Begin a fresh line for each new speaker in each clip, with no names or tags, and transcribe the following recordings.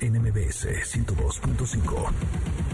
NMBS 102.5.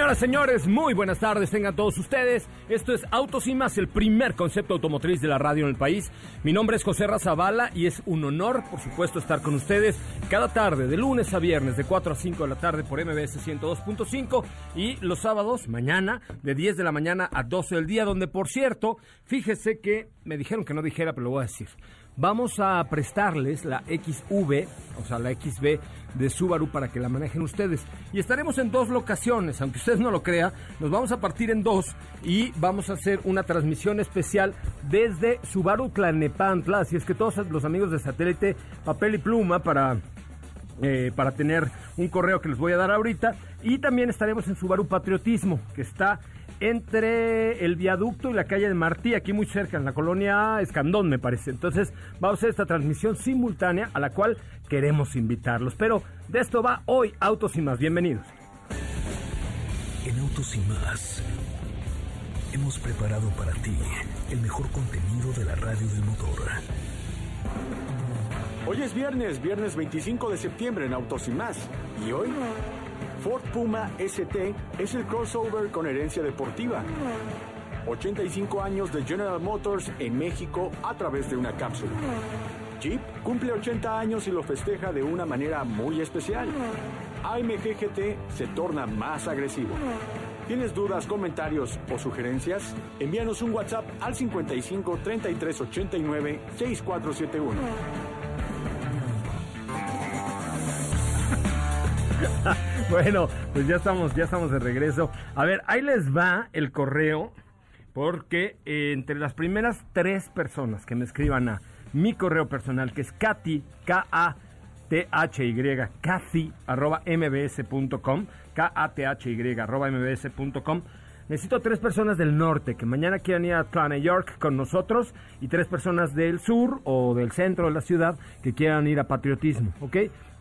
Señoras, señores, muy buenas tardes, tengan todos ustedes. Esto es Autos y Más, el primer concepto automotriz de la radio en el país. Mi nombre es José Razabala y es un honor, por supuesto, estar con ustedes cada tarde, de lunes a viernes, de 4 a 5 de la tarde por MBS 102.5 y los sábados, mañana, de 10 de la mañana a 12 del día, donde, por cierto, fíjese que me dijeron que no dijera, pero lo voy a decir vamos a prestarles la XV, o sea, la XB de Subaru para que la manejen ustedes. Y estaremos en dos locaciones, aunque ustedes no lo crean, nos vamos a partir en dos y vamos a hacer una transmisión especial desde Subaru Tlanepantla. Así es que todos los amigos de satélite, papel y pluma para eh, para tener un correo que les voy a dar ahorita. Y también estaremos en Subaru Patriotismo, que está entre el viaducto y la calle de Martí, aquí muy cerca, en la colonia Escandón, me parece. Entonces, vamos a hacer esta transmisión simultánea a la cual queremos invitarlos. Pero de esto va hoy Autos y Más. Bienvenidos.
En Autos y Más hemos preparado para ti el mejor contenido de la radio del motor.
Hoy es viernes, viernes 25 de septiembre en Autos y Más. ¿Y hoy? Ford Puma ST es el crossover con herencia deportiva. 85 años de General Motors en México a través de una cápsula. Jeep cumple 80 años y lo festeja de una manera muy especial. AMG GT se torna más agresivo. ¿Tienes dudas, comentarios o sugerencias? Envíanos un WhatsApp al 55 33 89 6471.
Bueno, pues ya estamos, ya estamos de regreso. A ver, ahí les va el correo, porque eh, entre las primeras tres personas que me escriban a mi correo personal, que es Katy, K-A-T-H-Y, Kathy, arroba mbs.com, K-A-T-H-Y, arroba mbs.com, Necesito tres personas del norte que mañana quieran ir a Atlanta, York con nosotros y tres personas del sur o del centro de la ciudad que quieran ir a patriotismo, ¿ok?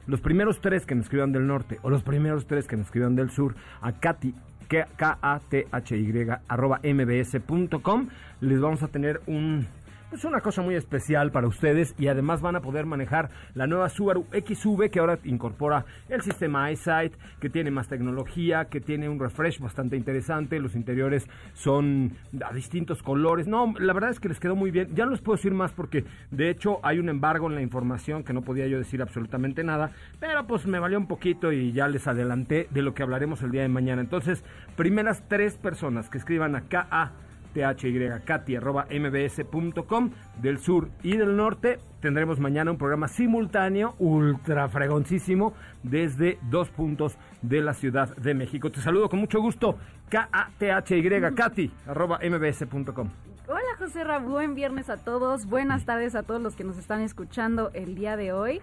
Los primeros tres que me escriban del norte o los primeros tres que me escriban del sur a Katy K-A-T-H-Y arroba mbs.com les vamos a tener un es una cosa muy especial para ustedes y además van a poder manejar la nueva Subaru XV que ahora incorpora el sistema EyeSight, que tiene más tecnología, que tiene un refresh bastante interesante, los interiores son a distintos colores. No, la verdad es que les quedó muy bien. Ya no les puedo decir más porque de hecho hay un embargo en la información que no podía yo decir absolutamente nada, pero pues me valió un poquito y ya les adelanté de lo que hablaremos el día de mañana. Entonces, primeras tres personas que escriban a mbs.com del sur y del norte. Tendremos mañana un programa simultáneo, ultra fregoncísimo, desde dos puntos de la Ciudad de México. Te saludo con mucho gusto, K-A-T-H-Y, Katy, arroba mbs.com.
Hola José Ra, buen viernes a todos, buenas tardes a todos los que nos están escuchando el día de hoy.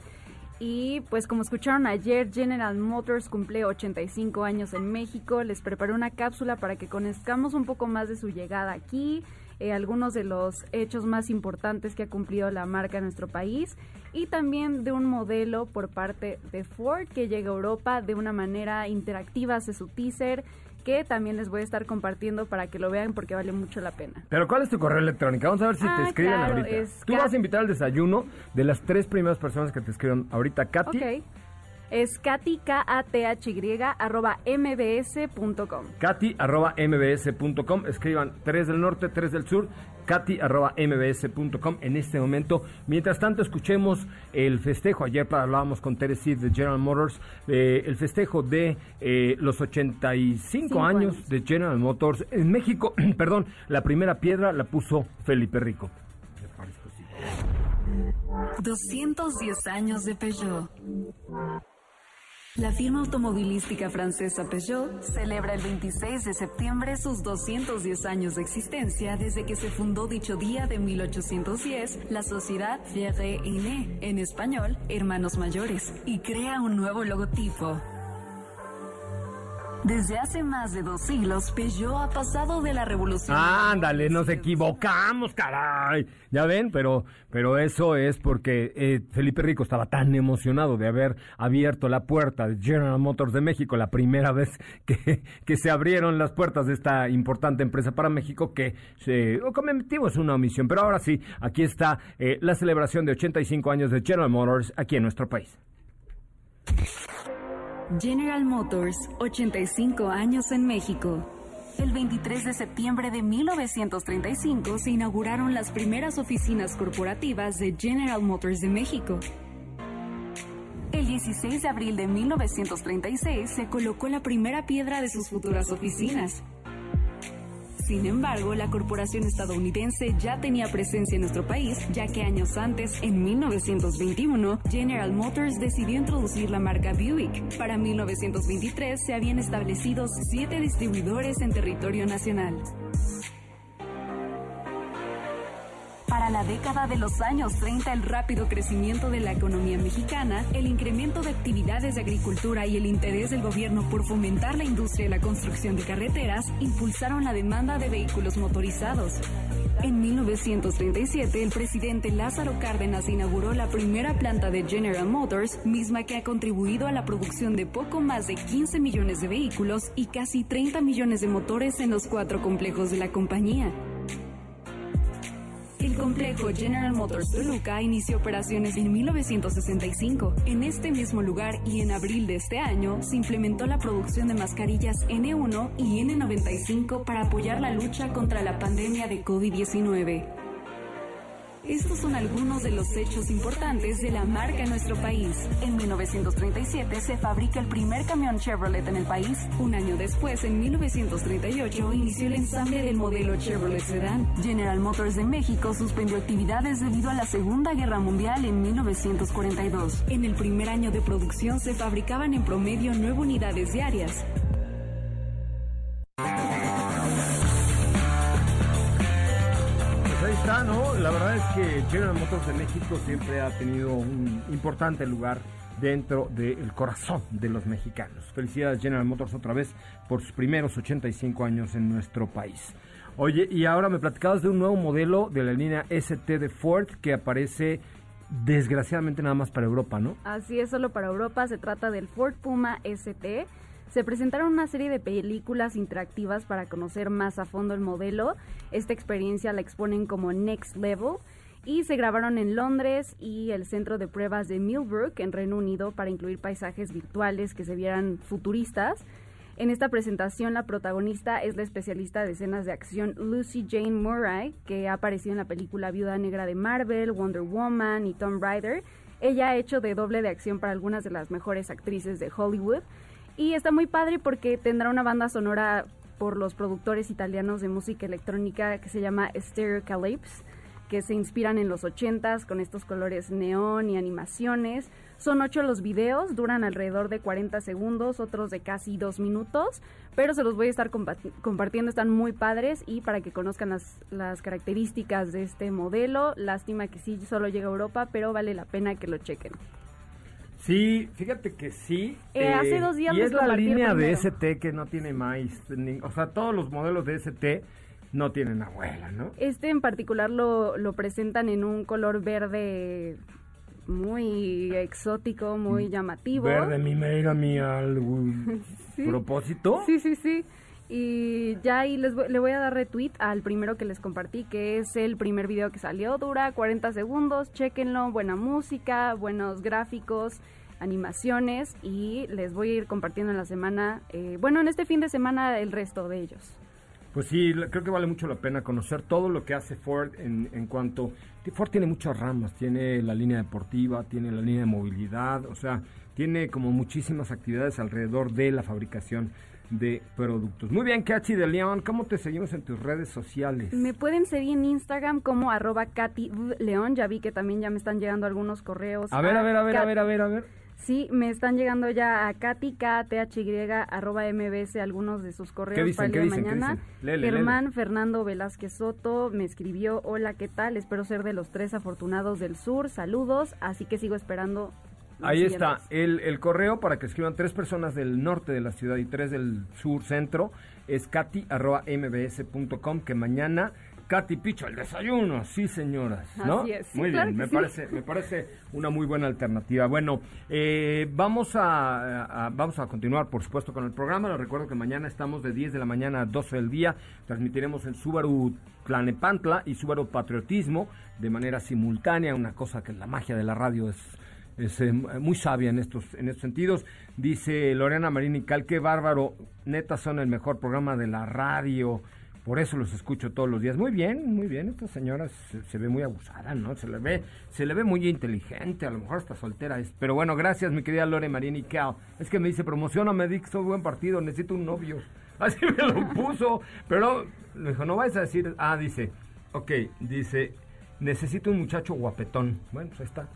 Y pues como escucharon ayer, General Motors cumple 85 años en México. Les preparé una cápsula para que conozcamos un poco más de su llegada aquí, eh, algunos de los hechos más importantes que ha cumplido la marca en nuestro país y también de un modelo por parte de Ford que llega a Europa de una manera interactiva, hace su teaser
que también les voy a estar compartiendo para que lo vean porque vale mucho la pena.
Pero ¿cuál es tu correo electrónico? Vamos a ver si
Ah,
te escriben
claro,
ahorita.
es
Tú vas a invitar al desayuno de las tres primeras personas que te escriban ahorita. Katy,
Ok. Es Katy, K-A-T-H-Y, arroba mbs.com.
Katy arroba mbs.com. Escriban 3 del norte, 3 del sur. Katy arroba mbs.com en este momento. Mientras tanto, escuchemos el festejo. Ayer hablábamos con Teresy de General Motors. eh, el festejo de eh, los 85
Cinco
años,
años.
de General Motors en México. Perdón, la primera piedra la puso Felipe Rico.
210 años de Peugeot. La firma automovilística francesa Peugeot celebra el 26 de septiembre sus 210 años de existencia desde que se fundó dicho día de 1810 la sociedad Frères Aînés, en español, hermanos mayores, y crea un nuevo logotipo. Desde hace más de dos siglos, Peugeot ha pasado de la revolución.
Ándale, nos equivocamos, caray. Ya ven, pero, pero eso es porque eh, Felipe Rico estaba tan emocionado de haber abierto la puerta de General Motors de México, la primera vez que, que se abrieron las puertas de esta importante empresa para México, que se cometimos una omisión. Pero ahora sí, aquí está eh, la celebración de 85 años de General Motors aquí en nuestro país.
General Motors, 85 años en México. El 23 de septiembre de 1935 se inauguraron las primeras oficinas corporativas de General Motors de México. El 16 de abril de 1936 se colocó la primera piedra de sus futuras oficinas. Sin embargo, la corporación estadounidense ya tenía presencia en nuestro país, ya que años antes, en 1921, General Motors decidió introducir la marca Buick. Para 1923 se habían establecido siete distribuidores en territorio nacional. Para la década de los años 30, el rápido crecimiento de la economía mexicana, el incremento de actividades de agricultura y el interés del gobierno por fomentar la industria y la construcción de carreteras impulsaron la demanda de vehículos motorizados. En 1937, el presidente Lázaro Cárdenas inauguró la primera planta de General Motors, misma que ha contribuido a la producción de poco más de 15 millones de vehículos y casi 30 millones de motores en los cuatro complejos de la compañía. Complejo General Motors Toluca inició operaciones en 1965. En este mismo lugar y en abril de este año se implementó la producción de mascarillas N1 y N95 para apoyar la lucha contra la pandemia de COVID-19. Estos son algunos de los hechos importantes de la marca en nuestro país. En 1937 se fabrica el primer camión Chevrolet en el país. Un año después, en 1938, inició el ensamble del modelo Chevrolet Sedan. General Motors de México suspendió actividades debido a la Segunda Guerra Mundial en 1942. En el primer año de producción se fabricaban en promedio nueve unidades diarias.
La verdad es que General Motors de México siempre ha tenido un importante lugar dentro del corazón de los mexicanos. Felicidades General Motors otra vez por sus primeros 85 años en nuestro país. Oye, y ahora me platicabas de un nuevo modelo de la línea ST de Ford que aparece desgraciadamente nada más para Europa, ¿no?
Así es, solo para Europa se trata del Ford Puma ST. Se presentaron una serie de películas interactivas para conocer más a fondo el modelo. Esta experiencia la exponen como Next Level y se grabaron en Londres y el centro de pruebas de Millbrook en Reino Unido para incluir paisajes virtuales que se vieran futuristas. En esta presentación la protagonista es la especialista de escenas de acción Lucy Jane Murray, que ha aparecido en la película Viuda Negra de Marvel, Wonder Woman y Tomb Raider. Ella ha hecho de doble de acción para algunas de las mejores actrices de Hollywood. Y está muy padre porque tendrá una banda sonora por los productores italianos de música electrónica que se llama Stereocalypse, que se inspiran en los 80s con estos colores neón y animaciones. Son ocho los videos, duran alrededor de 40 segundos, otros de casi dos minutos, pero se los voy a estar compa- compartiendo, están muy padres y para que conozcan las, las características de este modelo. Lástima que sí, solo llega a Europa, pero vale la pena que lo chequen.
Sí, fíjate que sí.
Eh, hace dos días
Y es la línea de
primero.
ST que no tiene más. ni- O sea, todos los modelos de ST no tienen abuela, ¿no?
Este en particular lo, lo presentan en un color verde muy exótico, muy llamativo.
Verde, mi mega, mi algo.
Sí.
¿Propósito?
Sí, sí, sí. Y ya ahí les voy- le voy a dar retweet al primero que les compartí, que es el primer video que salió. Dura 40 segundos, chequenlo, buena música, buenos gráficos, animaciones y les voy a ir compartiendo en la semana, eh, bueno, en este fin de semana el resto de ellos.
Pues sí, creo que vale mucho la pena conocer todo lo que hace Ford en, en cuanto... Ford tiene muchas ramas, tiene la línea deportiva, tiene la línea de movilidad, o sea, tiene como muchísimas actividades alrededor de la fabricación de productos. Muy bien, Cachi de León, ¿cómo te seguimos en tus redes sociales?
Me pueden seguir en Instagram como arroba Katy. León, ya vi que también ya me están llegando algunos correos.
A ver, a ver, a ver, a ver, a ver, a ver.
Sí, me están llegando ya a Katy, KTHY, arroba MBS, algunos de sus correos
¿Qué dicen?
para el
¿Qué
día de
dicen? ¿Qué
mañana.
dicen? Lele,
Germán Fernando Velázquez Soto me escribió, hola, ¿qué tal? Espero ser de los tres afortunados del sur, saludos, así que sigo esperando.
Ahí está el, el correo para que escriban tres personas del norte de la ciudad y tres del sur centro. Es katy.mbs.com que mañana Katy Picho, el desayuno, sí señoras, ¿no?
Así es, sí,
muy
claro
bien, me
sí.
parece, me parece una muy buena alternativa. Bueno, eh, vamos a, a- vamos a continuar, por supuesto, con el programa. Les recuerdo que mañana estamos de 10 de la mañana a 12 del día. Transmitiremos en Subaru Tlanepantla y Subaru Patriotismo de manera simultánea, una cosa que la magia de la radio es es eh, muy sabia en estos en estos sentidos. Dice Lorena Marini Cal, qué bárbaro, neta son el mejor programa de la radio. Por eso los escucho todos los días. Muy bien, muy bien. Esta señora se, ve muy abusada, ¿no? Se le ve, se le ve muy inteligente. A lo mejor está soltera. Es. Pero bueno, gracias, mi querida Lore Marini Cal. Es que me dice, promocioname, di que soy buen partido, necesito un novio. Así me lo puso. Pero dijo, no vais a decir. Ah, dice, ok, dice, necesito un muchacho guapetón. Bueno, pues ahí está.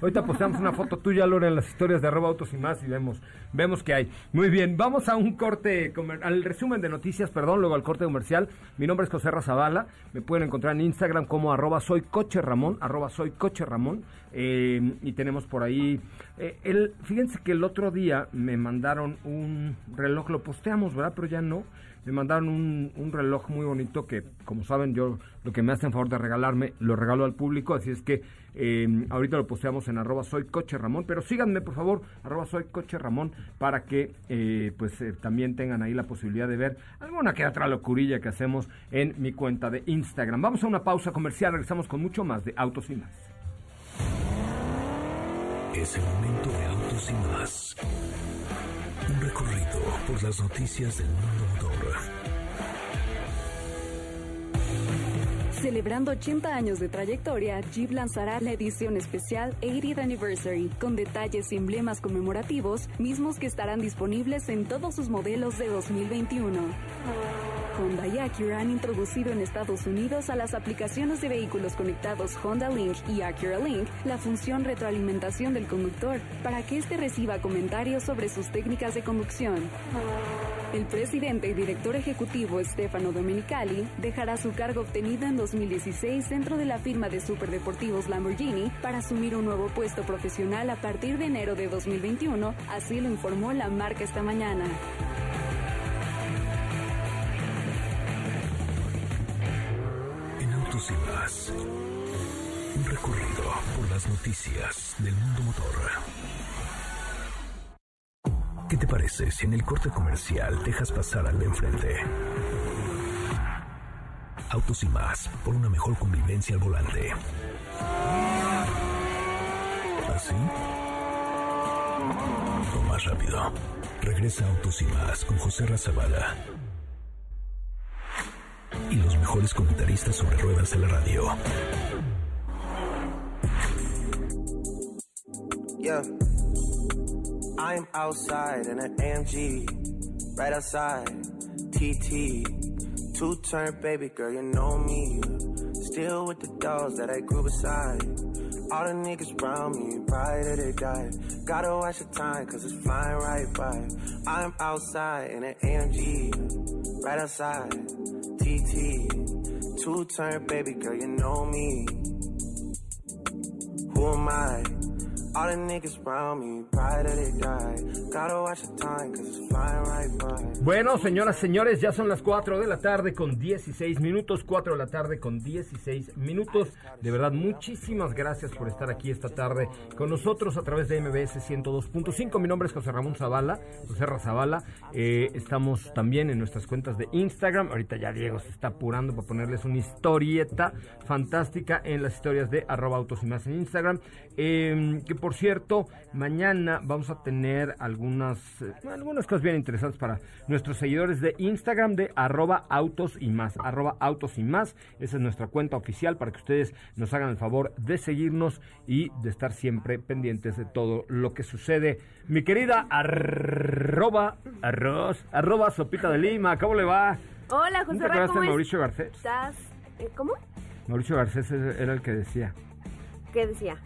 Ahorita posteamos una foto tuya, Lore, en las historias de arroba autos y más y vemos, vemos que hay. Muy bien, vamos a un corte, al resumen de noticias, perdón, luego al corte comercial. Mi nombre es José Razabala, me pueden encontrar en Instagram como arroba soy coche Ramón, arroba soy coche Ramón, eh, y tenemos por ahí, eh, el, fíjense que el otro día me mandaron un reloj, lo posteamos, ¿verdad? Pero ya no. Me mandaron un, reloj muy bonito que, como saben, yo lo que me hacen favor de regalarme, lo regalo al público. Así es que eh, ahorita lo posteamos en arroba soy. Pero síganme, por favor, arroba soy para que eh, pues eh, también tengan ahí la posibilidad de ver alguna que otra locurilla que hacemos en mi cuenta de Instagram. Vamos a una pausa comercial, regresamos con mucho más de Autos y Más.
Es el momento de autos y más. Un recorrido por las noticias del mundo
Celebrando 80 años de trayectoria, Jeep lanzará la edición especial 80th Anniversary, con detalles y emblemas conmemorativos, mismos que estarán disponibles en todos sus modelos de 2021. Honda y Acura han introducido en Estados Unidos a las aplicaciones de vehículos conectados Honda Link y Acura Link la función retroalimentación del conductor para que éste reciba comentarios sobre sus técnicas de conducción. El presidente y director ejecutivo Stefano Domenicali dejará su cargo obtenido en 2016 dentro de la firma de superdeportivos Lamborghini para asumir un nuevo puesto profesional a partir de enero de 2021, así lo informó la marca esta mañana.
Más. Un recorrido por las noticias del mundo motor. ¿Qué te parece si en el corte comercial dejas pasar al de enfrente? Autos y más, por una mejor convivencia al volante. ¿Así? O más rápido. Regresa Autos y más con José Razabala. Mejores comentaristas sobre ruedas la radio.
Yeah. I'm outside in an AMG, right outside. TT, two turn baby girl, you know me. Still with the dolls that I grew beside. All the niggas around me, right they die. Gotta watch the time, cause it's flying right by. I'm outside in an AMG, right outside. TT, two turn baby girl, you know me. Who am I?
Bueno, señoras, señores, ya son las 4 de la tarde con 16 minutos, 4 de la tarde con 16 minutos. De verdad, muchísimas gracias por estar aquí esta tarde con nosotros a través de MBS 102.5. Mi nombre es José Ramón Zavala, José Razabala. Eh, estamos también en nuestras cuentas de Instagram. Ahorita ya Diego se está apurando para ponerles una historieta fantástica en las historias de arroba autos y más en Instagram. Eh, que por cierto, mañana vamos a tener algunas, eh, algunas cosas bien interesantes para nuestros seguidores de Instagram de arroba autos y más. Arroba autos y más. Esa es nuestra cuenta oficial para que ustedes nos hagan el favor de seguirnos y de estar siempre pendientes de todo lo que sucede. Mi querida arroba arroz, arroba sopita de lima, ¿cómo le va?
Hola,
¿No
José
te
Ra,
acuerdas
¿cómo
de Mauricio Garcés?
estás? Eh, ¿Cómo?
Mauricio Garcés era el que decía,
¿Qué decía?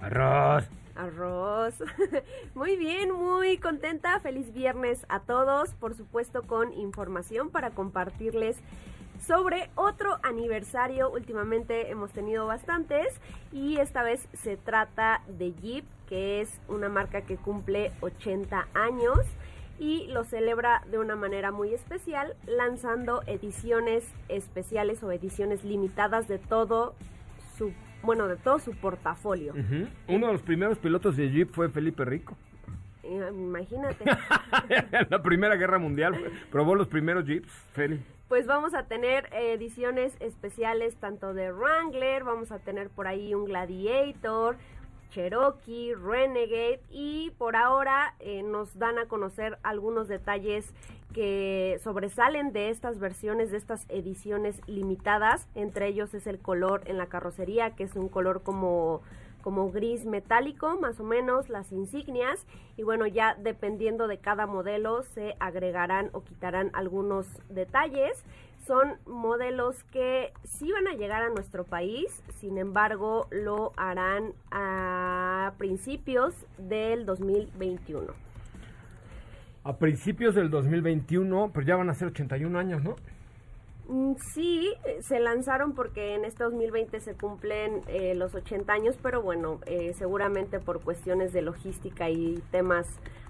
arroz.
Arroz. muy bien, muy contenta. Feliz viernes a todos. Por supuesto, con información para compartirles sobre otro aniversario. Últimamente hemos tenido bastantes y esta vez se trata de Jeep, que es una marca que cumple 80 años y lo celebra de una manera muy especial, lanzando ediciones especiales o ediciones limitadas de todo su bueno, de todo su portafolio.
Uno de los primeros pilotos de Jeep fue Felipe Rico.
Eh, Imagínate.
en la Primera Guerra Mundial probó los primeros Jeeps, Feli.
Pues vamos a tener ediciones especiales tanto de Wrangler, vamos a tener por ahí un Gladiator, Cherokee, Renegade y por ahora eh, nos dan a conocer algunos detalles que sobresalen de estas versiones, de estas ediciones limitadas. Entre ellos es el color en la carrocería, que es un color como como gris metálico, más o menos, las insignias. Y bueno, ya dependiendo de cada modelo se agregarán o quitarán algunos detalles. Son modelos que sí van a llegar a nuestro país, sin embargo, lo harán a principios del 2021.
A principios del 2021, pero ya van a ser 81 años, ¿no?
Mm, Sí, eh, se lanzaron porque en este 2020 se cumplen eh, los 80 años, pero bueno, eh, seguramente por cuestiones de logística y temas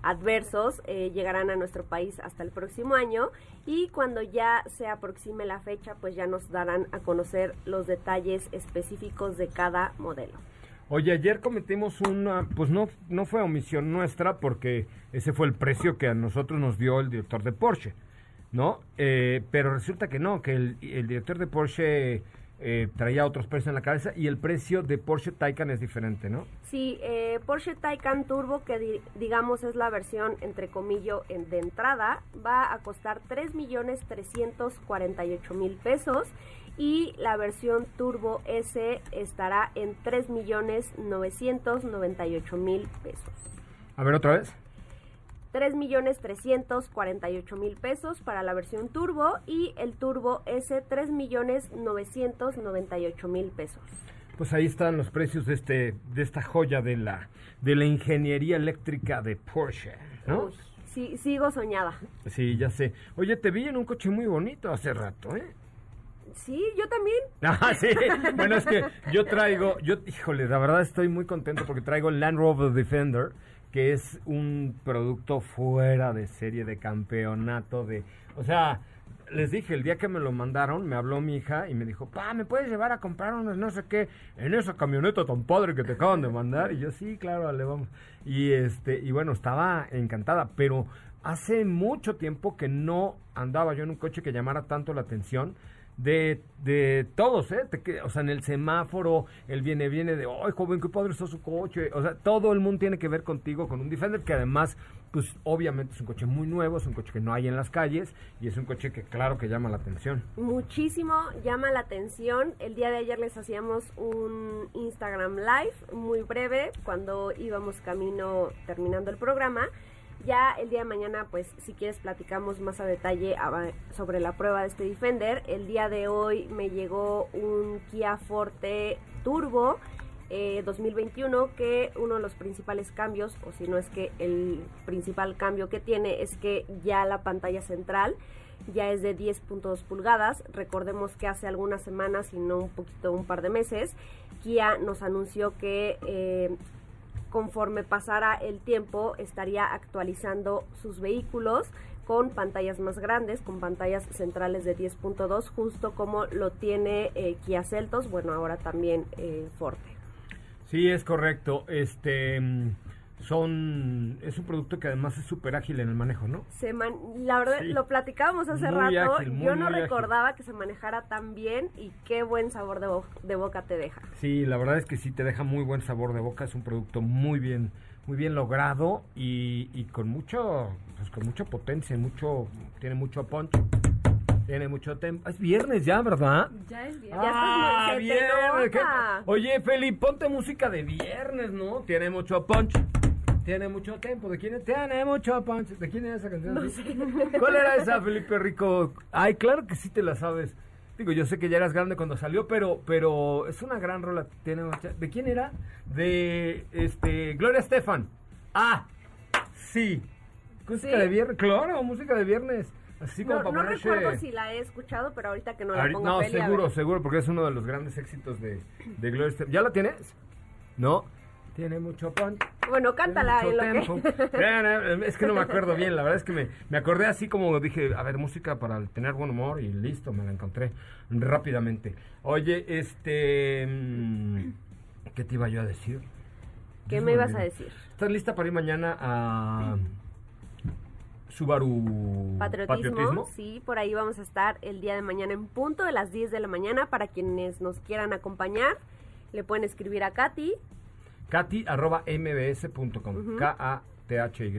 adversos eh, llegarán a nuestro país hasta el próximo año y cuando ya se aproxime la fecha, pues ya nos darán a conocer los detalles específicos de cada modelo.
Oye, ayer cometimos una, pues no, no fue omisión nuestra porque ese fue el precio que a nosotros nos dio el director de Porsche, ¿no? Eh, pero resulta que no, que el, el director de Porsche eh, traía otros precios en la cabeza y el precio de Porsche Taycan es diferente, ¿no?
Sí, eh, Porsche Taycan Turbo, que di- digamos es la versión entre comillas en- de entrada, va a costar 3.348.000 pesos y la versión Turbo S estará en 3.998.000 pesos.
A ver otra vez.
3.348.000 pesos para la versión Turbo y el Turbo S 3.998.000 pesos.
Pues ahí están los precios de este, de esta joya de la, de la ingeniería eléctrica de Porsche, ¿no?
Uy, sí, sigo soñada.
Sí, ya sé. Oye, te vi en un coche muy bonito hace rato, ¿eh?
Sí, yo también.
Ah, sí. Bueno, es que yo traigo, yo, híjole, la verdad estoy muy contento porque traigo el Land Rover Defender, que es un producto fuera de serie de campeonato de, o sea, les dije, el día que me lo mandaron, me habló mi hija y me dijo, pa, ¿me puedes llevar a comprar unos no sé qué en esa camioneta tan padre que te acaban de mandar? Y yo, sí, claro, le vamos. Y este, y bueno, estaba encantada, pero hace mucho tiempo que no andaba yo en un coche que llamara tanto la atención de, de todos, ¿eh? Te o sea, en el semáforo, el viene, viene de, ¡ay, joven, qué padre está su coche! O sea, todo el mundo tiene que ver contigo con un Defender que además, pues obviamente es un coche muy nuevo, es un coche que no hay en las calles y es un coche que claro que llama la atención.
Muchísimo llama la atención. El día de ayer les hacíamos un Instagram Live muy breve cuando íbamos camino terminando el programa. Ya el día de mañana, pues si quieres platicamos más a detalle sobre la prueba de este Defender. El día de hoy me llegó un Kia Forte Turbo eh, 2021 que uno de los principales cambios, o si no es que el principal cambio que tiene es que ya la pantalla central ya es de 10.2 pulgadas. Recordemos que hace algunas semanas, y no un poquito, un par de meses, Kia nos anunció que eh, conforme pasara el tiempo estaría actualizando sus vehículos con pantallas más grandes, con pantallas centrales de 10.2, justo como lo tiene eh, Kia Celtos, bueno, ahora también eh, Forte.
Sí, es correcto. Este mm, son es un producto que además es súper ágil en el manejo, ¿no?
Se man- la verdad,
Sí.
lo platicábamos hace
Muy
rato,
ágil, muy,
yo no
ágil.
recordaba que se manejara tan bien y qué buen sabor de, bo- de boca te deja.
Sí, la verdad es que sí te deja muy buen sabor de boca, es un producto muy bien muy bien logrado y, y con mucho pues con mucha potencia, mucho tiene mucho punch. Tiene mucho tempo. Es viernes ya, ¿verdad?
Ya es.
Ya estás te
viernes, ¿qué?
nota.
Oye, Felipe, ponte música de viernes, ¿no? Tiene mucho punch. Tiene mucho tiempo. ¿De quién es? Tiene mucho punch. ¿De quién es esa canción? ¿Cuál era esa, Felipe Rico? Ay, claro que sí te la sabes. Digo, yo sé que ya eras grande cuando salió, pero pero es una gran rola. Tiene mucha- ¿De quién era? De este Gloria Estefan. Ah, sí. Música
¿Sí?
de viernes, claro, música de viernes. Así como
No,
para
no
ponerse-
recuerdo si la he escuchado, pero ahorita que no la pongo
no,
Feli, a
seguro, seguro, porque es uno de los grandes éxitos de, de Gloria Estefan. ¿Ya la tienes? ¿No? Tiene mucho punch.
Bueno, cántala
mucho
lo que...
Es que no me acuerdo bien, la verdad es que me, me acordé así como dije, a ver, música para tener buen humor y listo, me la encontré rápidamente. Oye, este... mm, ¿Qué te iba yo a decir?
¿Qué me ibas a decir?
¿Estás lista para ir mañana a Subaru
Patriotismo, sí, por ahí vamos a estar el día de mañana en punto de las 10 de la mañana para quienes nos quieran acompañar. Le pueden escribir a Katy,
Katy arroba mbs.com. K-A-T-H-Y.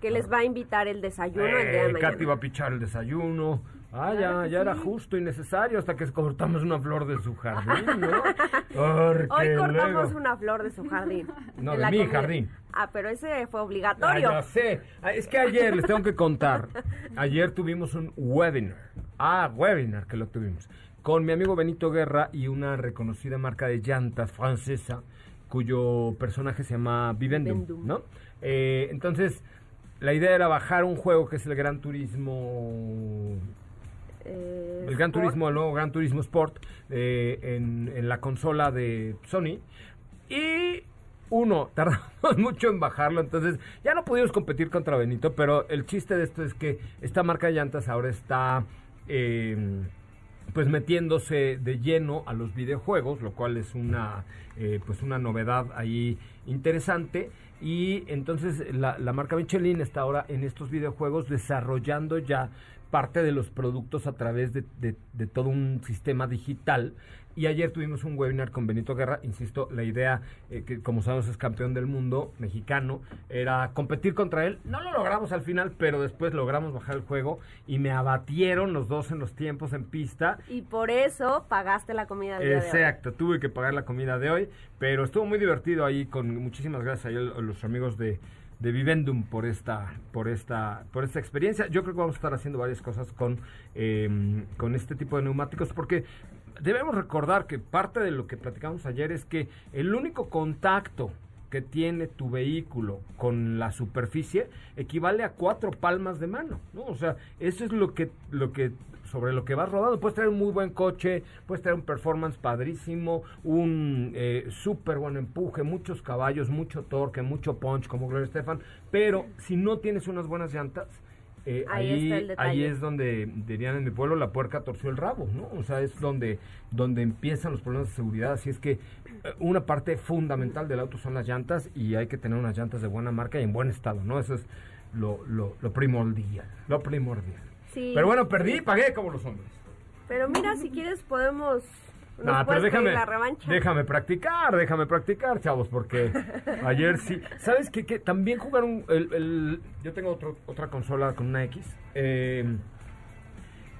que les va a invitar el desayuno el día de
Eh,
mañana.
Katy va a pichar el desayuno. Ah, ya, ya era justo y necesario hasta que cortamos una flor de su jardín, ¿no?
Hoy cortamos
luego-
una flor de su jardín.
No, de mi
comida.
jardín.
Ah, pero ese fue
Ah,
obligatorio.
ya sé. Ah, Es que ayer les tengo que contar. Ayer tuvimos un webinar. Ah, webinar que lo tuvimos. Con mi amigo Benito Guerra y una reconocida marca de llantas francesa cuyo personaje se llama Vivendum,
Vivendum.
¿no? Eh, entonces, la idea era bajar un juego que es el Gran Turismo
Eh,
el Gran
Sport.
Turismo, el nuevo Gran Turismo Sport eh, en, en la consola de Sony. Y uno, tardamos mucho en bajarlo, entonces ya no pudimos competir contra Benito, pero el chiste de esto es que esta marca de llantas ahora está eh, pues metiéndose de lleno a los videojuegos, lo cual es una eh, pues una novedad ahí interesante. Y entonces la, la marca Michelin está ahora en estos videojuegos desarrollando ya parte de los productos a través de, de- de todo un sistema digital. Y ayer tuvimos un webinar con Benito Guerra, insisto, la idea, eh, que como sabemos es campeón del mundo mexicano, era competir contra él. No lo logramos al final, pero después logramos bajar el juego y me abatieron los dos en los tiempos en pista.
Y por eso pagaste la comida del día de hoy.
Exacto, tuve que pagar la comida de hoy, pero estuvo muy divertido ahí con muchísimas gracias ahí a los amigos de, de Vivendum por esta, por esta, por esta experiencia. Yo creo que vamos a estar haciendo varias cosas con, eh, con este tipo de neumáticos porque debemos recordar que parte de lo que platicamos ayer es que el único contacto que tiene tu vehículo con la superficie equivale a cuatro palmas de mano, ¿no? O sea, eso es lo que, lo que, sobre lo que vas rodando. Puedes traer un muy buen coche, puedes traer un performance padrísimo, un eh, súper buen empuje, muchos caballos, mucho torque, mucho punch, como Gloria Estefan, pero si no tienes unas buenas llantas, eh,
Ahí
ahí,
está el detalle.
ahí es donde dirían en mi pueblo la puerca torció el rabo, ¿no? O sea, es donde, donde empiezan los problemas de seguridad. Así es que eh, una parte fundamental del auto son las llantas y hay que tener unas llantas de buena marca y en buen estado, ¿no? Eso es lo, lo, lo primordial, lo primordial.
Sí.
Pero bueno, perdí y pagué como los hombres.
Pero mira, si quieres podemos...
No, pero déjame,
la revancha.
déjame practicar, déjame practicar, chavos, porque ayer sí. ¿Sabes qué? También jugaron. El, el- yo tengo otro, otra consola con una X. eh,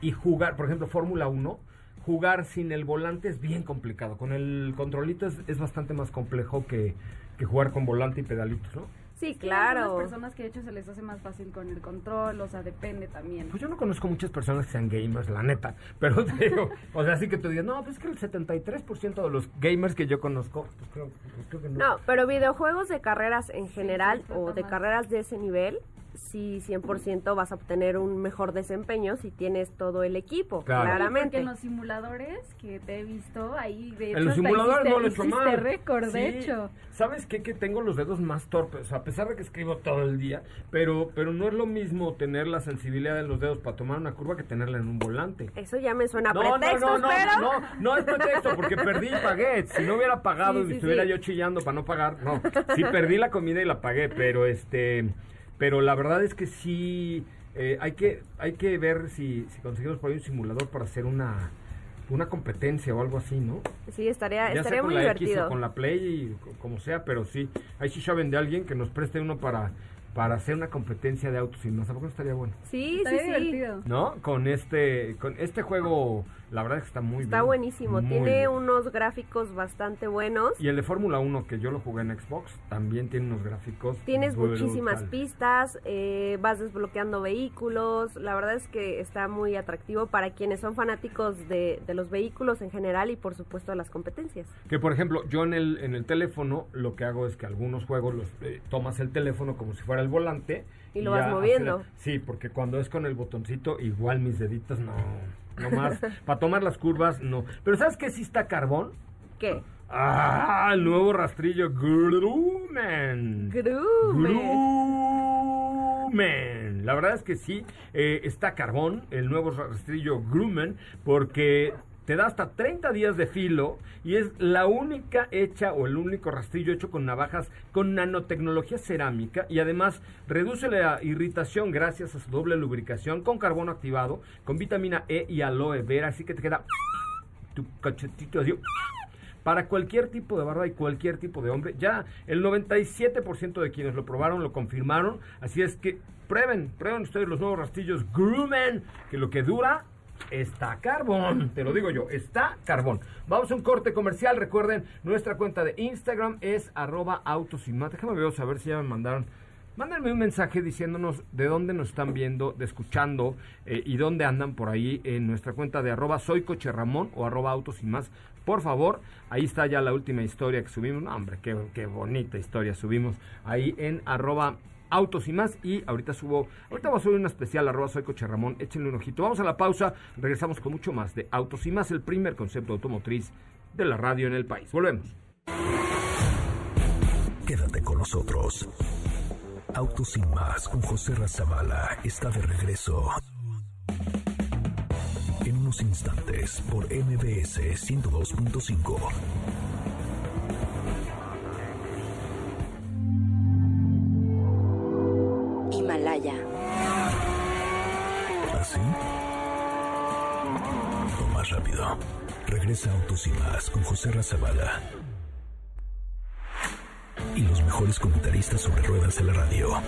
y jugar, por ejemplo, Fórmula 1, jugar sin el volante es bien complicado. Con el controlito es, es bastante más complejo que, que jugar con volante y pedalitos, ¿no?
Sí,
Sí,
claro.
algunas personas que de hecho se les hace más fácil con el control, o sea, depende también.
Pues yo no conozco muchas personas que sean gamers, la neta. Pero digo, o sea, sí que tú digas, no, pues es que el 73% de los gamers que yo conozco, pues creo, pues creo que no.
No, pero videojuegos de carreras en general
disfruta
o de
más.
carreras de ese nivel sí 100% vas a obtener un mejor desempeño si tienes todo el equipo,
Claro.
Porque
claramente.
en los simuladores que te he visto, ahí de hecho
En los simuladores
hiciste-
no lo he hecho mal.
récord, de
Sí.
hecho.
¿Sabes qué? Que tengo los dedos más torpes. A pesar de que escribo todo el día, pero, pero no es lo mismo tener la sensibilidad de los dedos para tomar una curva que tenerla en un volante.
Eso ya me suena a
No, no,
pretextos,
no, no,
pero...
no, no es pretexto, porque perdí y pagué. Si no hubiera pagado
Sí,
y
sí,
estuviera
sí.
yo chillando para no pagar, no. Sí perdí la comida y la pagué, pero este, pero la verdad es que sí eh, hay que hay que ver si, si conseguimos por ahí un simulador para hacer una una competencia o algo así, ¿no?
Sí, estaría,
Ya sea
estaría
con
muy
la
divertido.
X o con la Play y co- como sea, pero sí, ahí sí saben de alguien que nos preste uno para para hacer una competencia de autos y no, ¿a poco no estaría bueno?
Sí,
Estaría
sí, sí.
divertido.
¿No? Con este con este juego, la verdad es que está muy
Está
bien.
buenísimo.
Muy
Tiene
bien.
unos gráficos bastante buenos.
Y el de Fórmula 1 que yo lo jugué en Xbox también tiene unos gráficos.
Tienes muchísimas pistas, eh, vas desbloqueando vehículos. La verdad es que está muy atractivo para quienes son fanáticos de, de los vehículos en general y por supuesto de las competencias.
Que por ejemplo, yo en el, en el teléfono lo que hago es que algunos juegos los eh, tomas el teléfono como si fuera el volante.
Y lo vas moviendo.
Sí, porque cuando es con el botoncito, igual mis deditos no. No más. Para tomar las curvas, no. Pero ¿sabes qué sí está carbón?
¿Qué?
Ah, el nuevo rastrillo.
Grumen.
Grumman. La verdad es que sí, eh, está carbón, el nuevo rastrillo Grumman, porque te da hasta 30 días de filo y es la única hecha o el único rastrillo hecho con navajas con nanotecnología cerámica y además reduce la irritación gracias a su doble lubricación con carbono activado, con vitamina E y aloe vera, así que te queda tu cachetito así para cualquier tipo de barba y cualquier tipo de hombre. Ya el 97% de quienes lo probaron lo confirmaron. Así es que prueben, prueben ustedes los nuevos rastillos Groomen, que lo que dura está carbón. Te lo digo yo, está carbón. Vamos a un corte comercial. Recuerden, nuestra cuenta de Instagram es arroba autos. Déjame ver, a ver si ya me mandaron. Mándenme un mensaje diciéndonos de dónde nos están viendo, de escuchando eh, y dónde andan por ahí en nuestra cuenta de arroba soy coche Ramón o arroba autos. Por favor, ahí está ya la última historia que subimos. Hombre, qué, qué bonita historia subimos ahí en arroba autos y más. Y ahorita subo, ahorita voy a subir una especial arroba soy coche Ramón. Échenle un ojito. Vamos a la pausa, regresamos con mucho más de autos y más, el primer concepto automotriz de la radio en el país. Volvemos.
Quédate con nosotros. Autos sin más con José Razabala está de regreso. En unos instantes por MBS 102.5. Regresa Autos y más con José Razabala. Y los mejores comentaristas sobre ruedas de la radio.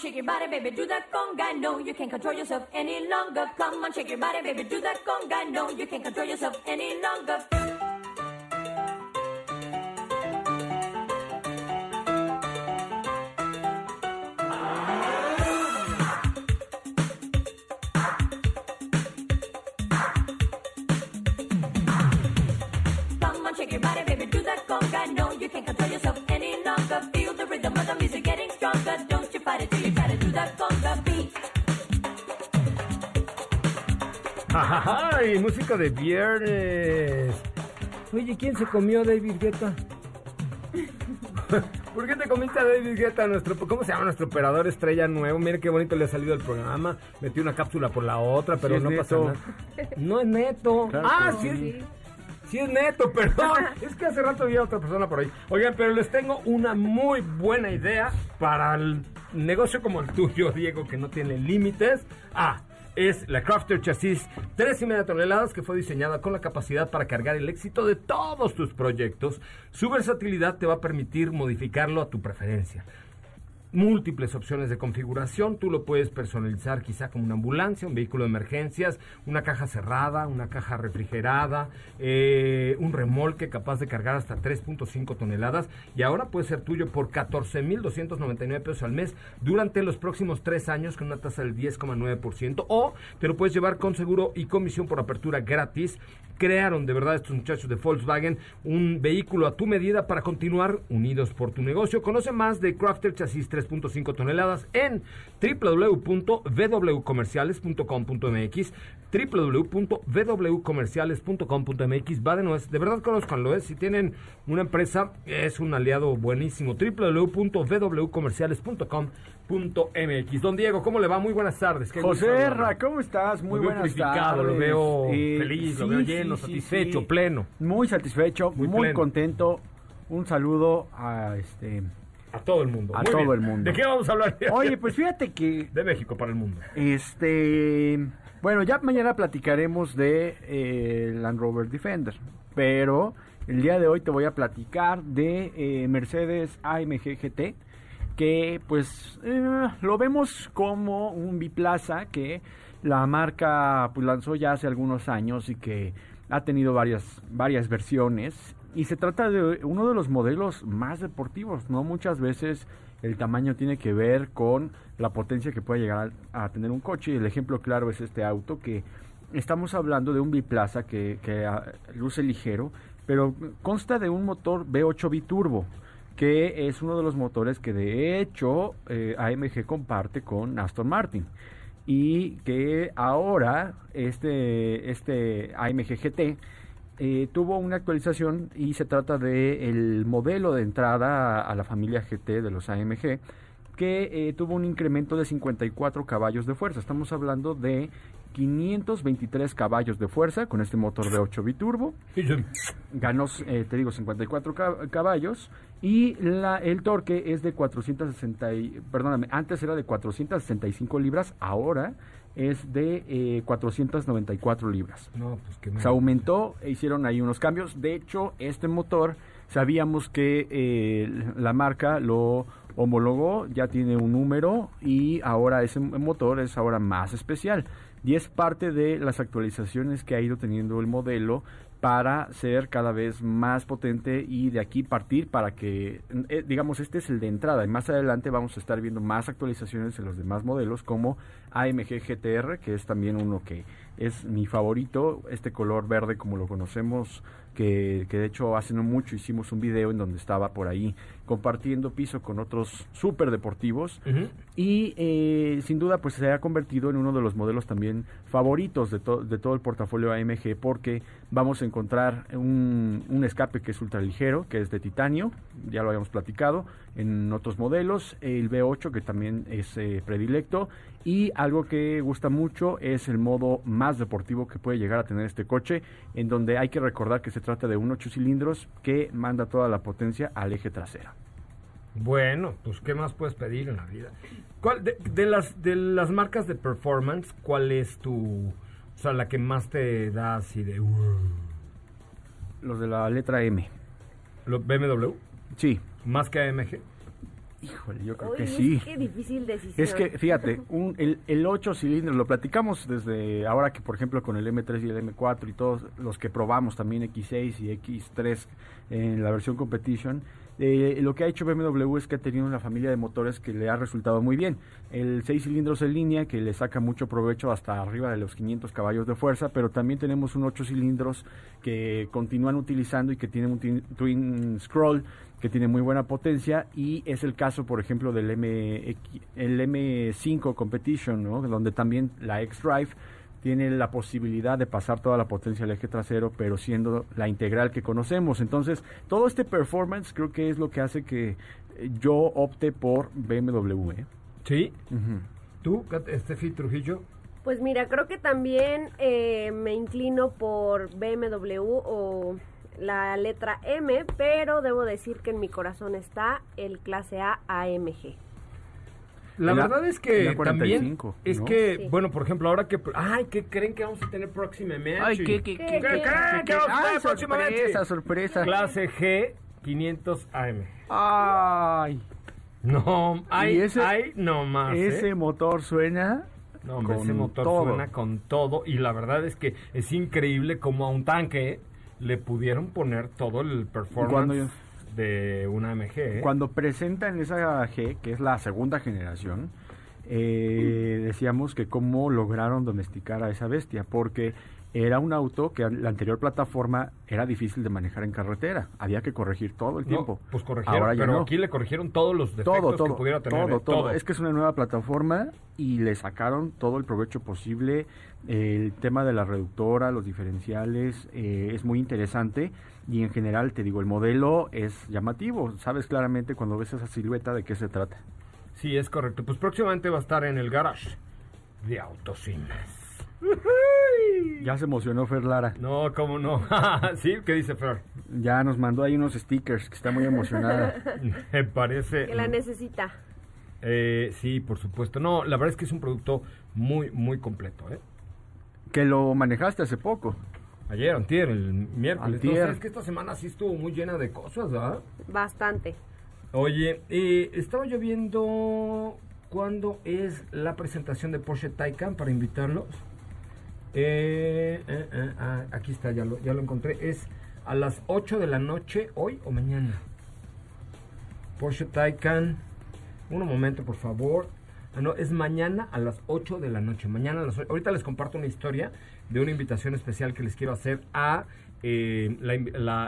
Shake your body, baby, do that conga. No, you can't control yourself any longer. Come on, shake your body, baby, do that conga. No, you can't control yourself any longer.
Música de viernes. Oye, ¿quién se comió a David Guetta? ¿Por qué te comiste a David Guetta, nuestro, ¿cómo se llama nuestro operador estrella nuevo? Mire qué bonito le ha salido el programa. Metió una cápsula por la otra, pero
Sí
no
neto.
nada. No es neto.
Claro
ah, sí,
sí.
es- sí es neto, perdón. es que hace rato había otra persona por ahí. Oigan, pero les tengo una muy buena idea para el negocio como el tuyo, Diego, que no tiene límites. Ah, es la Crafter Chassis 3,5 toneladas que fue diseñada con la capacidad para cargar el éxito de todos tus proyectos. Su versatilidad te va a permitir modificarlo a tu preferencia. Múltiples opciones de configuración. Tú lo puedes personalizar quizá como una ambulancia, un vehículo de emergencias, una caja cerrada, una caja refrigerada, eh, un remolque capaz de cargar hasta 3.5 toneladas y ahora puede ser tuyo por 14.299 pesos al mes durante los próximos tres años con una tasa del 10,9% o te lo puedes llevar con seguro y comisión por apertura gratis. Crearon de verdad estos muchachos de Volkswagen un vehículo a tu medida para continuar unidos por tu negocio. Conoce más de Crafter Chasis 3.5 toneladas en www.wcomerciales.com.mx www.wcomerciales.com.mx va de nuez, de verdad conozcanlo, ¿eh? si tienen una empresa es un aliado buenísimo www.wcomerciales.com.mx Don Diego, ¿cómo le va? Muy buenas tardes.
José
saludarlo.
Ra, ¿cómo estás? Muy
Lo veo
buenas tardes.
lo veo
Eh,
feliz, lo
sí,
veo
sí,
lleno,
sí,
satisfecho,
sí.
pleno.
Muy satisfecho,
Muy
muy, contento. Un saludo a este
A todo el mundo.
A
Muy
todo
bien.
el mundo.
¿De qué vamos a hablar?
Oye, pues fíjate que
De México para el mundo.
este bueno, ya mañana platicaremos de eh, Land Rover Defender, pero el día de hoy te voy a platicar de eh, Mercedes AMG GT que pues eh, lo vemos como un biplaza que la marca pues, lanzó ya hace algunos años y que ha tenido varias varias versiones y se trata de uno de los modelos más deportivos, no muchas veces el tamaño tiene que ver con la potencia que puede llegar a, tener un coche. El ejemplo claro es este auto que estamos hablando de un biplaza que, que ah, luce ligero pero consta de un motor V8 biturbo que es uno de los motores que de hecho eh, AMG comparte con Aston Martin. Y que ahora este, este AMG GT eh, tuvo una actualización y se trata de el modelo de entrada a, a la familia GT de los AMG que eh, tuvo un incremento de 54 caballos de fuerza. Estamos hablando de 523 caballos de fuerza con este motor de 8 biturbo. Ganó, eh, te digo, 54 ca- caballos. Y la, el torque es de 460, y- perdóname, antes era de 465 libras, ahora es de eh, 494 libras.
No, pues que
Se aumentó e hicieron ahí unos cambios. De hecho, este motor sabíamos que eh, la marca lo homologó, ya tiene un número y ahora ese motor es ahora más especial. Y es parte de las actualizaciones que ha ido teniendo el modelo para ser cada vez más potente y de aquí partir para que, eh, digamos, este es el de entrada. Y más adelante vamos a estar viendo más actualizaciones en los demás modelos como AMG GTR, que es también uno que es mi favorito, este color verde como lo conocemos, que, que de hecho hace no mucho hicimos un video en donde estaba por ahí compartiendo piso con otros súper deportivos y eh, sin duda pues se ha convertido en uno de los modelos también favoritos de, to- de todo el portafolio AMG porque vamos a encontrar un, un escape que es ultraligero, que es de titanio, ya lo habíamos platicado, en otros modelos, el V8 que también es eh, predilecto y algo que gusta mucho es el modo más deportivo que puede llegar a tener este coche, en donde hay que recordar que se trata de un 8 cilindros que manda toda la potencia al eje trasero.
Bueno, pues ¿qué más puedes pedir en la vida? ¿Cuál, de, de las de las marcas de performance, ¿cuál es tu, o sea, la que más te da así de "Wow"?
Los de la letra M.
¿Lo- BMW?
Sí.
¿Más que AMG?
Híjole, yo creo que
es
sí.
que difícil decisión.
Es que, fíjate, un, el, el 8 cilindros, lo platicamos desde ahora que, por ejemplo, con el M3 y el M4 y todos los que probamos también X6 y X3 en la versión Competition, eh, lo que ha hecho BMW es que ha tenido una familia de motores que le ha resultado muy bien. El 6 cilindros en línea, que le saca mucho provecho hasta arriba de los 500 caballos de fuerza, pero también tenemos un 8 cilindros que continúan utilizando y que tiene un twin, twin scroll que tiene muy buena potencia y es el caso, por ejemplo, del M, el M5 Competition, ¿no? donde también la X-Drive tiene la posibilidad de pasar toda la potencia al eje trasero, pero siendo la integral que conocemos. Entonces, todo este performance creo que es lo que hace que yo opte por BMW. ¿eh?
Sí.
Ujú.
¿Tú, Kat- Estefi Trujillo?
Pues mira, creo que también eh, me inclino por BMW o la letra M, pero debo decir que en mi corazón está el clase A AMG.
La verdad es que
el A45,
también es
¿no?
que,
Sí.
bueno, por ejemplo, ahora que, ay, ¿qué creen que vamos a tener próximamente?
Ay, qué, qué,
¿Qué,
qué,
qué,
qué,
qué,
qué vamos a tener próximamente?
sorpresa, sorpresa.
Clase G 500 AM.
Ay,
No, hay,
ese-
hay no más. ¿eh?
Ese motor suena
No, hombre,
con
ese motor
todo.
suena con todo y la verdad es que es increíble como a un tanque le pudieron poner todo el performance de una MG. ¿eh?
Cuando presentan esa G, que es la segunda generación, eh, decíamos que cómo lograron domesticar a esa bestia, porque era un auto que la anterior plataforma era difícil de manejar en carretera, había que corregir todo el
No,
tiempo.
pues corrigieron,
Ahora ya
pero
no.
aquí le corrigieron todos los defectos
todo, todo,
que pudiera tener.
todo,
¿eh?
todo. Es que es una nueva plataforma y le sacaron todo el provecho posible. El tema de la reductora, los diferenciales, eh, es muy interesante y en general, te digo, el modelo es llamativo. Sabes claramente cuando ves esa silueta de qué se trata.
Sí, es correcto. Pues próximamente va a estar en el garage de Autocines.
Ya se emocionó Fer Lara.
No, ¿cómo no? ¿Sí? ¿Qué dice Fer?
Ya nos mandó ahí unos stickers que está muy emocionada.
Me parece...
Que la necesita.
Eh, sí, por supuesto. No, la verdad es que es un producto muy, muy completo, ¿eh?
que lo manejaste hace poco.
Ayer, antier, el miércoles.
Antier.
Entonces, es que esta semana sí estuvo muy llena de cosas, ¿verdad?
Bastante.
Oye, eh, estaba yo viendo cuándo es la presentación de Porsche Taycan para invitarlos. Eh, eh, eh, ah, aquí está, ya lo, ya lo encontré. Es a las 8 de la noche, hoy o mañana. Porsche Taycan. Un momento, por favor. Ah, no, es mañana a las 8 de la noche. Mañana a las 8. Ahorita les comparto una historia de una invitación especial que les quiero hacer a eh,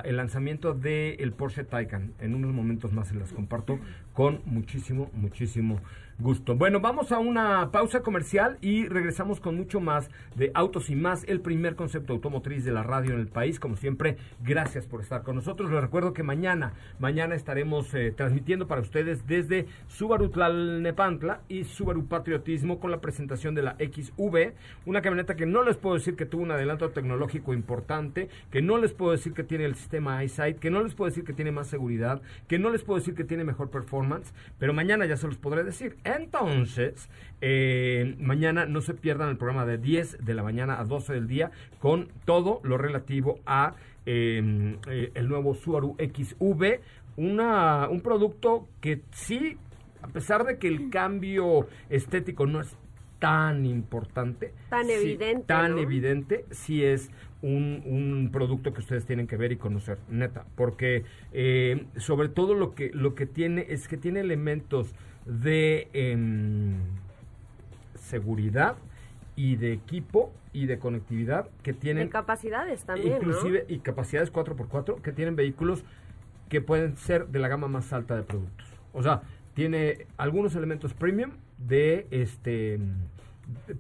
el lanzamiento del Porsche Taycan. En unos momentos más se las comparto con muchísimo, muchísimo gusto. Bueno, vamos a una pausa comercial y regresamos con mucho más de Autos y más, el primer concepto automotriz de la radio en el país. Como siempre, gracias por estar con nosotros. Les recuerdo que mañana, mañana estaremos eh, transmitiendo para ustedes desde Subaru Tlalnepantla y Subaru Patriotismo con la presentación de la XV, una camioneta que no les puedo decir que tuvo un adelanto tecnológico importante, que no les puedo decir que tiene el sistema EyeSight, que no les puedo decir que tiene más seguridad, que no les puedo decir que tiene mejor performance, pero mañana ya se los podré decir. Entonces, eh, mañana no se pierdan el programa de 10 de la mañana a 12 del día con todo lo relativo a eh, eh, el nuevo Subaru XV, una, un producto que sí, a pesar de que el cambio estético no es tan importante,
Tan
sí,
evidente,
tan
¿no?
evidente, sí es un, un producto que ustedes tienen que ver y conocer, neta, porque eh, sobre todo lo que lo que tiene es que tiene elementos de em, seguridad y de equipo y de conectividad que tienen
De capacidades también,
inclusive y capacidades 4x4 que tienen vehículos que pueden ser de la gama más alta de productos. O sea, tiene algunos elementos premium de este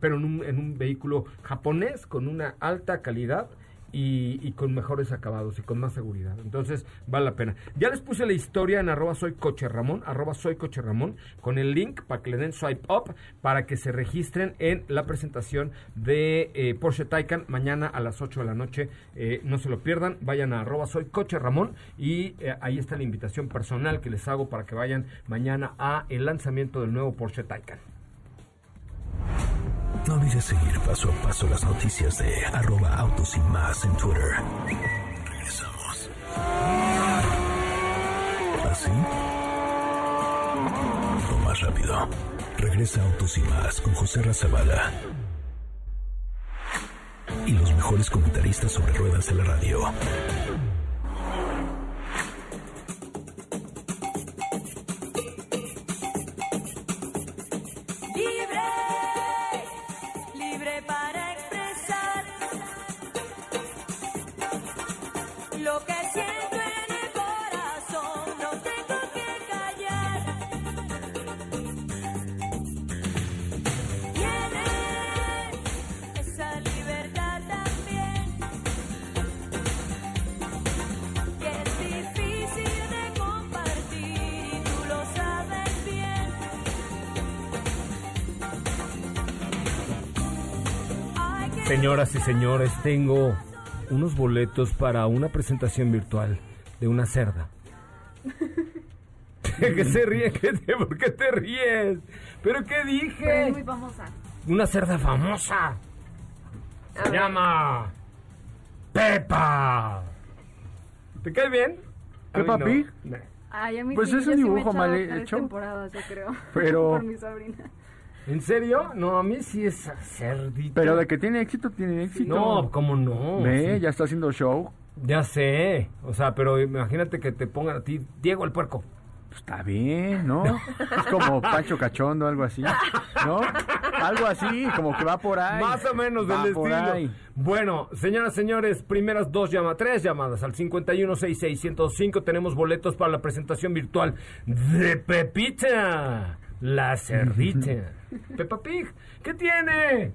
pero en un, en un vehículo japonés con una alta calidad y, y con mejores acabados y con más seguridad. Entonces, vale la pena. Ya les puse la historia en arroba soy coche Ramón, arroba soy coche Ramón, con el link para que le den swipe up, para que se registren en la presentación de eh, Porsche Taycan mañana a las 8 de la noche. Eh, no se lo pierdan, vayan a arroba soy coche Ramón y eh, ahí está la invitación personal que les hago para que vayan mañana a el lanzamiento del nuevo Porsche Taycan.
No olvides seguir paso a paso las noticias de arroba autos y más en Twitter. Regresamos. ¿Así? O más rápido. Regresa Autos y más con José Razabala. Y los mejores comentaristas sobre ruedas de la radio.
Señoras y señores, tengo unos boletos para una presentación virtual de una cerda. ¿Qué se ríe? ¿Qué te- ¿Por qué te ríes? ¿Pero qué
Pero es
dije?
muy famosa.
Una cerda famosa. Se llama Pepa. ¿Te cae bien? A mí
¿Peppa
no.
Pig?
No.
Ay, a mí
Pues
sí,
es un dibujo mal hecho.
temporadas, yo creo.
Pero-
Por mi sobrina.
¿En serio? No, a mí sí es cerdito.
Pero de que tiene éxito, tiene éxito.
No, ¿cómo no?
Ve,
Sí.
ya está haciendo show.
Ya sé. O sea, pero imagínate que te pongan a ti, Diego el puerco.
Pues está bien, ¿no? Es como Pancho Cachondo, algo así, ¿no? Algo así, como que va por ahí.
Más o menos
Va
del
por
estilo.
ahí.
Bueno, señoras, señores, primeras dos llamadas, tres llamadas al 516605. Tenemos boletos para la presentación virtual de Pepita, la cerdita. Peppa Pig, ¿qué tiene?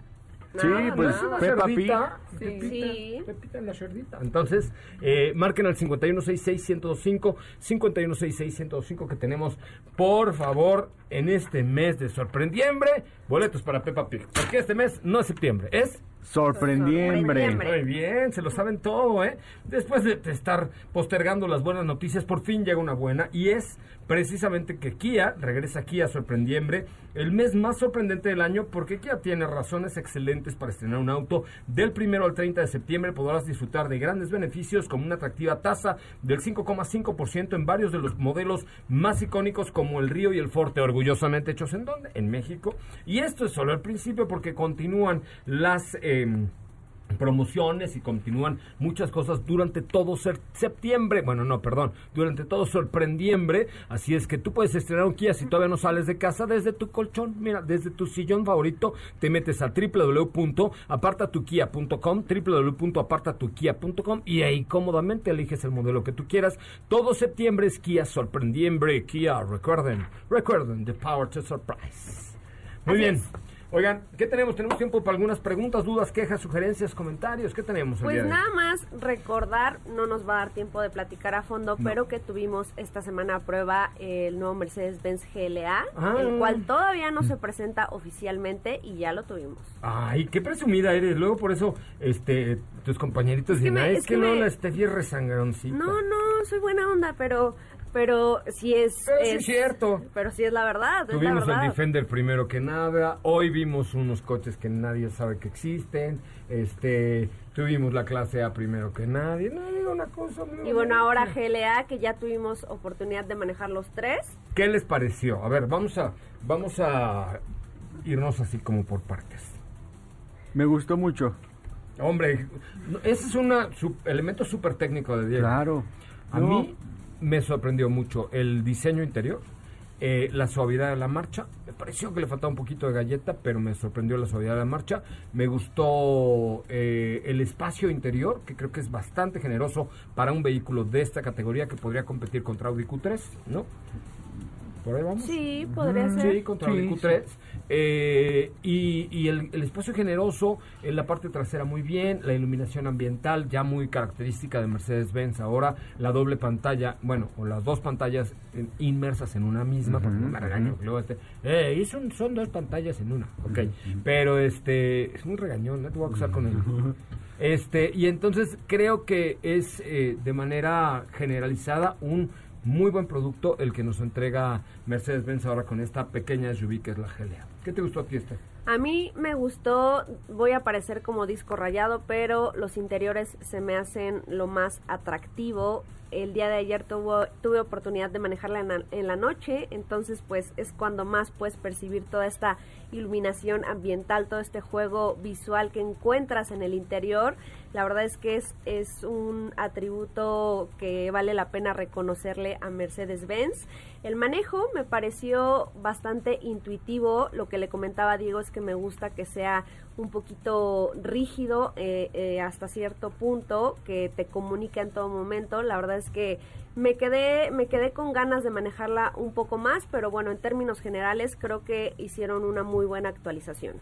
Sí,
Nada,
pues Peppa
cerdita.
Sí.
Pepita,
Sí.
Pepita la cerdita. Entonces, eh, marquen al 516605, 516605 que tenemos, por favor, en este mes de sorprendiembre, boletos para Peppa Pig. Porque este mes no es septiembre, es
Sorprendiembre.
Sorprendiembre.
muy bien, se lo saben todo, ¿eh? Después de de estar postergando las buenas noticias, por fin llega una buena y es precisamente que Kia regresa aquí a Sorprendiembre, el mes más sorprendente del año porque Kia tiene razones excelentes para estrenar un auto. Del primero al 30 de septiembre podrás disfrutar de grandes beneficios como una atractiva tasa del 5,5% en varios de los modelos más icónicos como el Río y el Forte, orgullosamente hechos en dónde? En México. Y esto es solo el principio porque continúan las... em, promociones y continúan muchas cosas durante todo septiembre, bueno no, perdón, durante todo sorprendiembre, así es que tú puedes estrenar un Kia si todavía no sales de casa desde tu colchón, mira, desde tu sillón favorito, te metes a www.apartatukia.com, www.apartatukia.com y ahí cómodamente eliges el modelo que tú quieras. Todo septiembre es Kia sorprendiembre, Kia, recuerden, recuerden, the power to surprise. Muy bien. Oigan, ¿qué tenemos? Tenemos tiempo para algunas preguntas, dudas, quejas, sugerencias, comentarios. ¿Qué tenemos? el
Pues
día de hoy?
nada más recordar, no nos va a dar tiempo de platicar a fondo, pero que tuvimos esta semana a prueba el nuevo Mercedes-Benz GLA,
Ah.
el cual todavía no se presenta oficialmente y ya lo tuvimos.
Ay, qué presumida eres. Luego por eso, este, tus compañeritos
Es que
dicen,
me-
"Ay, es, que, no,
me-
la Steffi es resangroncita.
No, no, soy buena onda, pero pero sí es,
Pero sí es cierto.
Pero sí es la verdad, es la
Tuvimos el. Defender primero que nada. Hoy vimos unos coches que nadie sabe que existen. Este, tuvimos la clase A primero que nadie. No, digo una cosa muy
Y bueno, ahora. GLA, que ya tuvimos oportunidad de manejar los tres.
¿Qué les pareció? A ver, vamos a, vamos a irnos así como por partes.
Me gustó mucho.
Hombre, ese es un elemento súper técnico de Diego.
Claro.
A
No,
mí me sorprendió mucho el diseño interior, eh, la suavidad de la marcha. Me pareció que le faltaba un poquito de galleta, pero me sorprendió la suavidad de la marcha. Me gustó eh, el espacio interior, que creo que es bastante generoso para un vehículo de esta categoría que podría competir contra Audi Q3, ¿no? ¿Por ahí vamos?
Sí, podría ser.
Sí, contra
Sí,
el Q3. Eh, y y el, el espacio generoso, en la parte trasera muy bien, la iluminación ambiental ya muy característica de Mercedes-Benz ahora, la doble pantalla, bueno, o las dos pantallas eh, inmersas en una misma, porque no me regaño, luego este, eh, y son, son dos pantallas en una, ok, pero este, es muy regañón, ¿no? te voy a acusar con él. Este, y entonces creo que es eh, de manera generalizada un muy buen producto el que nos entrega Mercedes-Benz ahora con esta pequeña SUV que es la GLA. ¿Qué te gustó a ti este?
A mí me gustó, voy a parecer como disco rayado, pero los interiores se me hacen lo más atractivo. El día de ayer tuvo, tuve oportunidad de manejarla en la, noche, entonces pues es cuando más puedes percibir toda esta iluminación ambiental, todo este juego visual que encuentras en el interior. La verdad es que es, es un atributo que vale la pena reconocerle a Mercedes-Benz. El manejo me pareció bastante intuitivo. Lo que le comentaba a Diego es que me gusta que sea un poquito rígido eh, eh, hasta cierto punto, que te comunica en todo momento. La verdad es que me quedé, me quedé con ganas de manejarla un poco más, pero bueno, en términos generales creo que hicieron una muy buena actualización.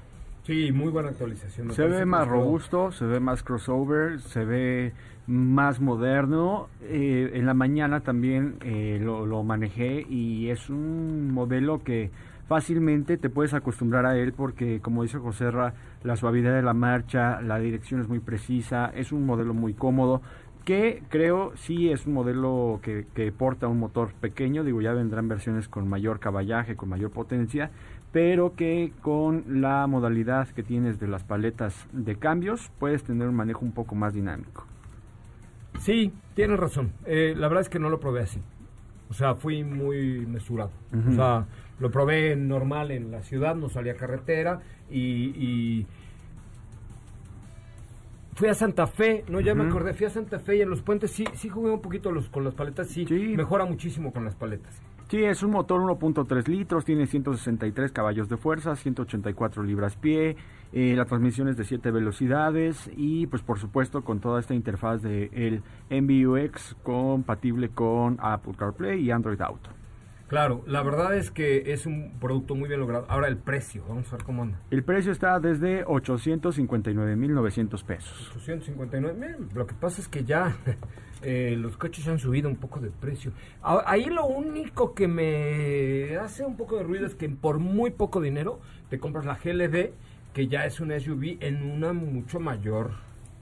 Sí, muy buena actualización.
Se ve más robusto, se ve más crossover, se ve más moderno. Eh, en la mañana también eh, lo, lo manejé y es un modelo que fácilmente te puedes acostumbrar a él porque, como dice Joserra, la suavidad de la marcha, la dirección es muy precisa, es un modelo muy cómodo que creo sí es un modelo que, que porta un motor pequeño, digo ya vendrán versiones con mayor caballaje, con mayor potencia, pero que con la modalidad que tienes de las paletas de cambios puedes tener un manejo un poco más dinámico.
Sí, tienes razón. Eh, la verdad es que no lo probé así. O sea, fui muy mesurado. O sea, lo probé normal en la ciudad, no salía a carretera y, y fui a Santa Fe, no, ya me acordé, fui a Santa Fe y en los puentes sí, sí jugué un poquito los, con las paletas, sí, mejora muchísimo con las paletas.
Sí, es un motor 1.3 litros, tiene 163 caballos de fuerza, 184 libras pie, eh, la transmisión es de 7 velocidades y pues por supuesto con toda esta interfaz de el MBUX compatible con Apple CarPlay y Android Auto.
Claro, la verdad es que es un producto muy bien logrado. Ahora el precio, vamos a ver cómo anda.
El precio está desde 859.900 pesos.
859. Miren, lo que pasa es que ya eh, los coches han subido un poco de precio. Ahí lo único que me hace un poco de ruido es que por muy poco dinero te compras la GLD, que ya es una SUV en una mucho mayor.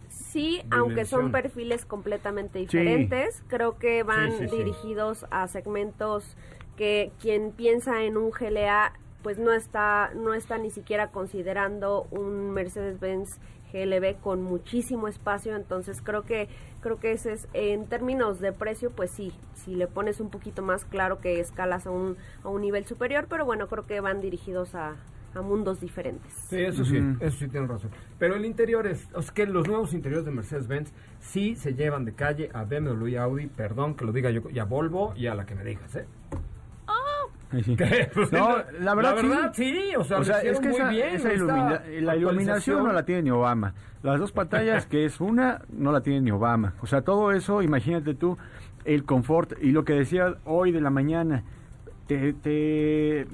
Sí, aunque son perfiles completamente diferentes, creo que van
Sí, sí, sí.
dirigidos a segmentos que quien piensa en un GLA pues no está no está ni siquiera considerando un Mercedes-Benz GLB con muchísimo espacio, entonces creo que creo que ese es en términos de precio, pues sí, si le pones un poquito más claro que escalas a un a un nivel superior, pero bueno, creo que van dirigidos a a mundos diferentes.
Sí, eso sí, eso sí tienen razón. Pero el interior es, es que los nuevos interiores de Mercedes-Benz sí se llevan de calle a BMW y Audi, perdón que lo diga yo, y a Volvo y a la que me digas, ¿eh? Pues,
No, la verdad,
sí. o sea,
es que
muy
esa,
bien,
esa
esta
ilumina- la iluminación no la tiene ni Obama. Las dos pantallas, que es una, no la tiene ni Obama. O sea, todo eso, imagínate tú, el confort y lo que decía hoy de la mañana, te, te-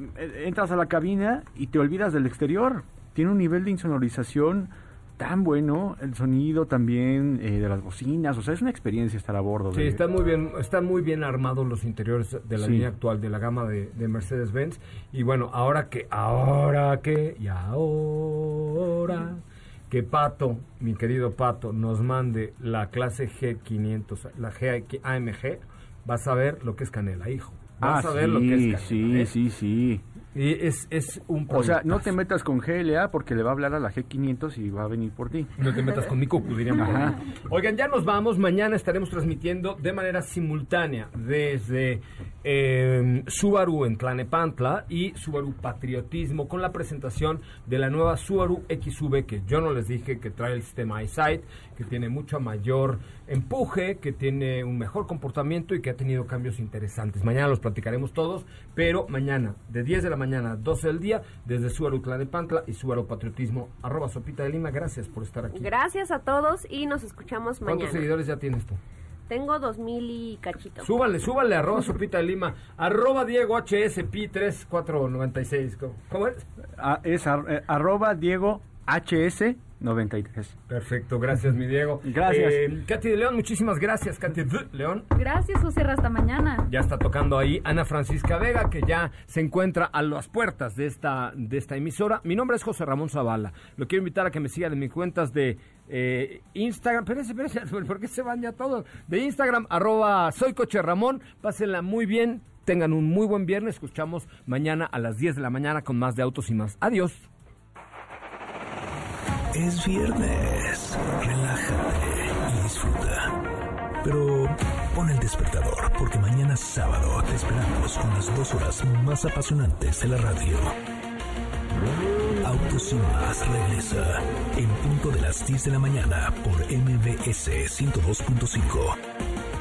entras a la cabina y te olvidas del exterior. Tiene un nivel de insonorización tan bueno, el sonido también eh, de las bocinas, o sea, es una experiencia estar a bordo.
Sí, están muy bien, están muy bien armados los interiores de la
Sí.
línea actual de la gama de, de Mercedes-Benz. Y bueno, ahora que, ahora que, y ahora que Pato, mi querido Pato, nos mande la clase G500, la G AMG, vas a ver lo que es canela, hijo. Vas
Ah,
a ver
sí,
lo que es canela.
sí,
¿eh?
sí, sí.
Y es, es un
O sea, no te metas con GLA porque le va a hablar a la G500 y va a venir por ti.
No te metas con mi cucu, diríamos.
Ajá.
Oigan, ya nos vamos. Mañana estaremos transmitiendo de manera simultánea desde eh, Subaru en Tlanepantla y Subaru Patriotismo con la presentación de la nueva Subaru XV que yo no les dije que trae el sistema EyeSight, que tiene mucho mayor empuje, que tiene un mejor comportamiento y que ha tenido cambios interesantes. Mañana los platicaremos todos, pero mañana de 10 de la mañana a 12 del día desde Subaru Tlanepantla y Subaru Patriotismo arroba Sopita de Lima. Gracias por estar aquí.
Gracias a todos y nos escuchamos
¿Cuántos
mañana.
seguidores ya tienes tú?
Tengo dos mil y cachito.
Súbale, súbale, arroba Sopita de Lima, arroba Diego HSP 3496. ¿Cómo, cómo es?
Ah, es ar- eh, arroba Diego HS 93.
Perfecto, gracias mi Diego.
Gracias.
Eh, Katy de León, muchísimas gracias, Katy de León.
Gracias, José, hasta mañana.
Ya está tocando ahí Ana Francisca Vega, que ya se encuentra a las puertas de esta, de esta emisora. Mi nombre es José Ramón Zavala. Lo quiero invitar a que me sigan en mis cuentas de eh, Instagram. Espérense, espérense, ¿por qué se van ya todos? De Instagram, arroba soy Coche Ramón. Pásenla muy bien. Tengan un muy buen viernes. Escuchamos mañana a las 10 de la mañana con más de autos y más. Adiós.
Es viernes. Relájate y disfruta. Pero pon el despertador porque mañana sábado te esperamos con las dos horas más apasionantes de la radio. Autos y más regresa en punto de las 10 de la mañana por MBS 102.5.